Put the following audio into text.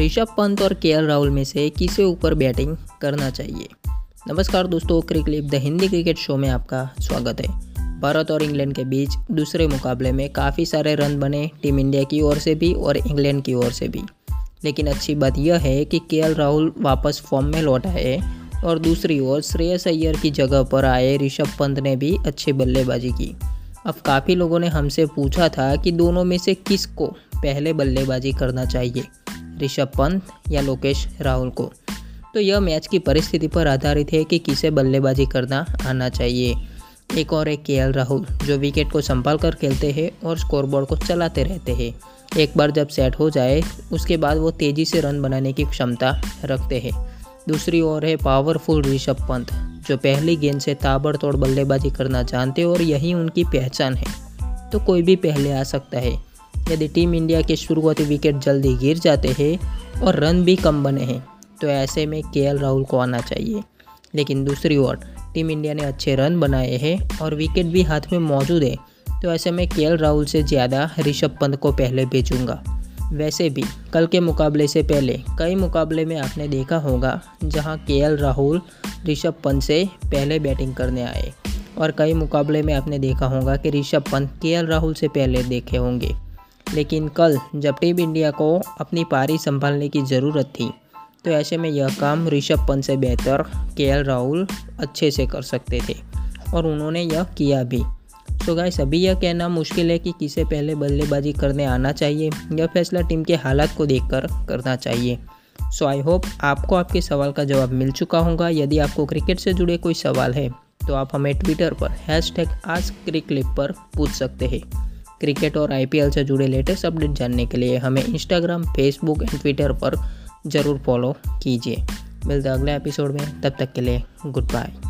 ऋषभ पंत और के राहुल में से किसे ऊपर बैटिंग करना चाहिए? नमस्कार दोस्तों क्रिकलिप द हिंदी क्रिकेट शो में आपका स्वागत है। भारत और इंग्लैंड के बीच दूसरे मुकाबले में काफ़ी सारे रन बने टीम इंडिया की ओर से भी और इंग्लैंड की ओर से भी। लेकिन अच्छी बात यह है कि के राहुल वापस फॉर्म में लौटा है और दूसरी ओर श्रेयस अय्यर की जगह पर आए ऋषभ पंत ने भी अच्छी बल्लेबाजी की। अब काफ़ी लोगों ने हमसे पूछा था कि दोनों में से किसको पहले बल्लेबाजी करना चाहिए? ऋषभ पंत या लोकेश राहुल को। तो यह मैच की परिस्थिति पर आधारित है कि किसे बल्लेबाजी करना आना चाहिए। एक और एक के राहुल, जो विकेट को संभाल कर खेलते हैं और स्कोरबोर्ड को चलाते रहते हैं। एक बार जब सेट हो जाए, उसके बाद वो तेज़ी से रन बनाने की क्षमता रखते हैं। दूसरी ओर है पावरफुल ऋषभ पंत, जो पहली गेंद से ताबड़तोड़ बल्लेबाजी करना जानते और यही उनकी पहचान है। तो कोई भी पहले आ सकता है। यदि टीम इंडिया के शुरुआती विकेट जल्दी गिर जाते हैं और रन भी कम बने हैं तो ऐसे में के राहुल को आना चाहिए। लेकिन दूसरी ओर, टीम इंडिया ने अच्छे रन बनाए हैं और विकेट भी हाथ में मौजूद है तो ऐसे में के राहुल से ज़्यादा ऋषभ पंत को पहले भेजूँगा। वैसे भी, कल के मुकाबले से पहले कई मुकाबले में आपने देखा होगा, जहाँ के राहुल ऋषभ पंत से पहले बैटिंग करने आए। और कई मुकाबले में आपने देखा होगा कि ऋषभ पंत के राहुल से पहले देखे होंगे। लेकिन कल जब टीम इंडिया को अपनी पारी संभालने की ज़रूरत थी तो ऐसे में यह काम ऋषभ पंत से बेहतर के राहुल अच्छे से कर सकते थे, और उन्होंने यह किया भी। तो गाइस अभी यह कहना मुश्किल है कि किसे पहले बल्लेबाजी करने आना चाहिए यह फैसला टीम के हालात को देखकर करना चाहिए। सो आई होप आपको आपके सवाल का जवाब मिल चुका होगा। यदि आपको क्रिकेट से जुड़े कोई सवाल है तो आप हमें ट्विटर पर हैश टैग आज पर पूछ सकते हैं। क्रिकेट और आईपीएल से जुड़े लेटेस्ट अपडेट जानने के लिए हमें इंस्टाग्राम फेसबुक एंड ट्विटर पर ज़रूर फॉलो कीजिए। मिलते अगले एपिसोड में। तब तक के लिए गुड बाय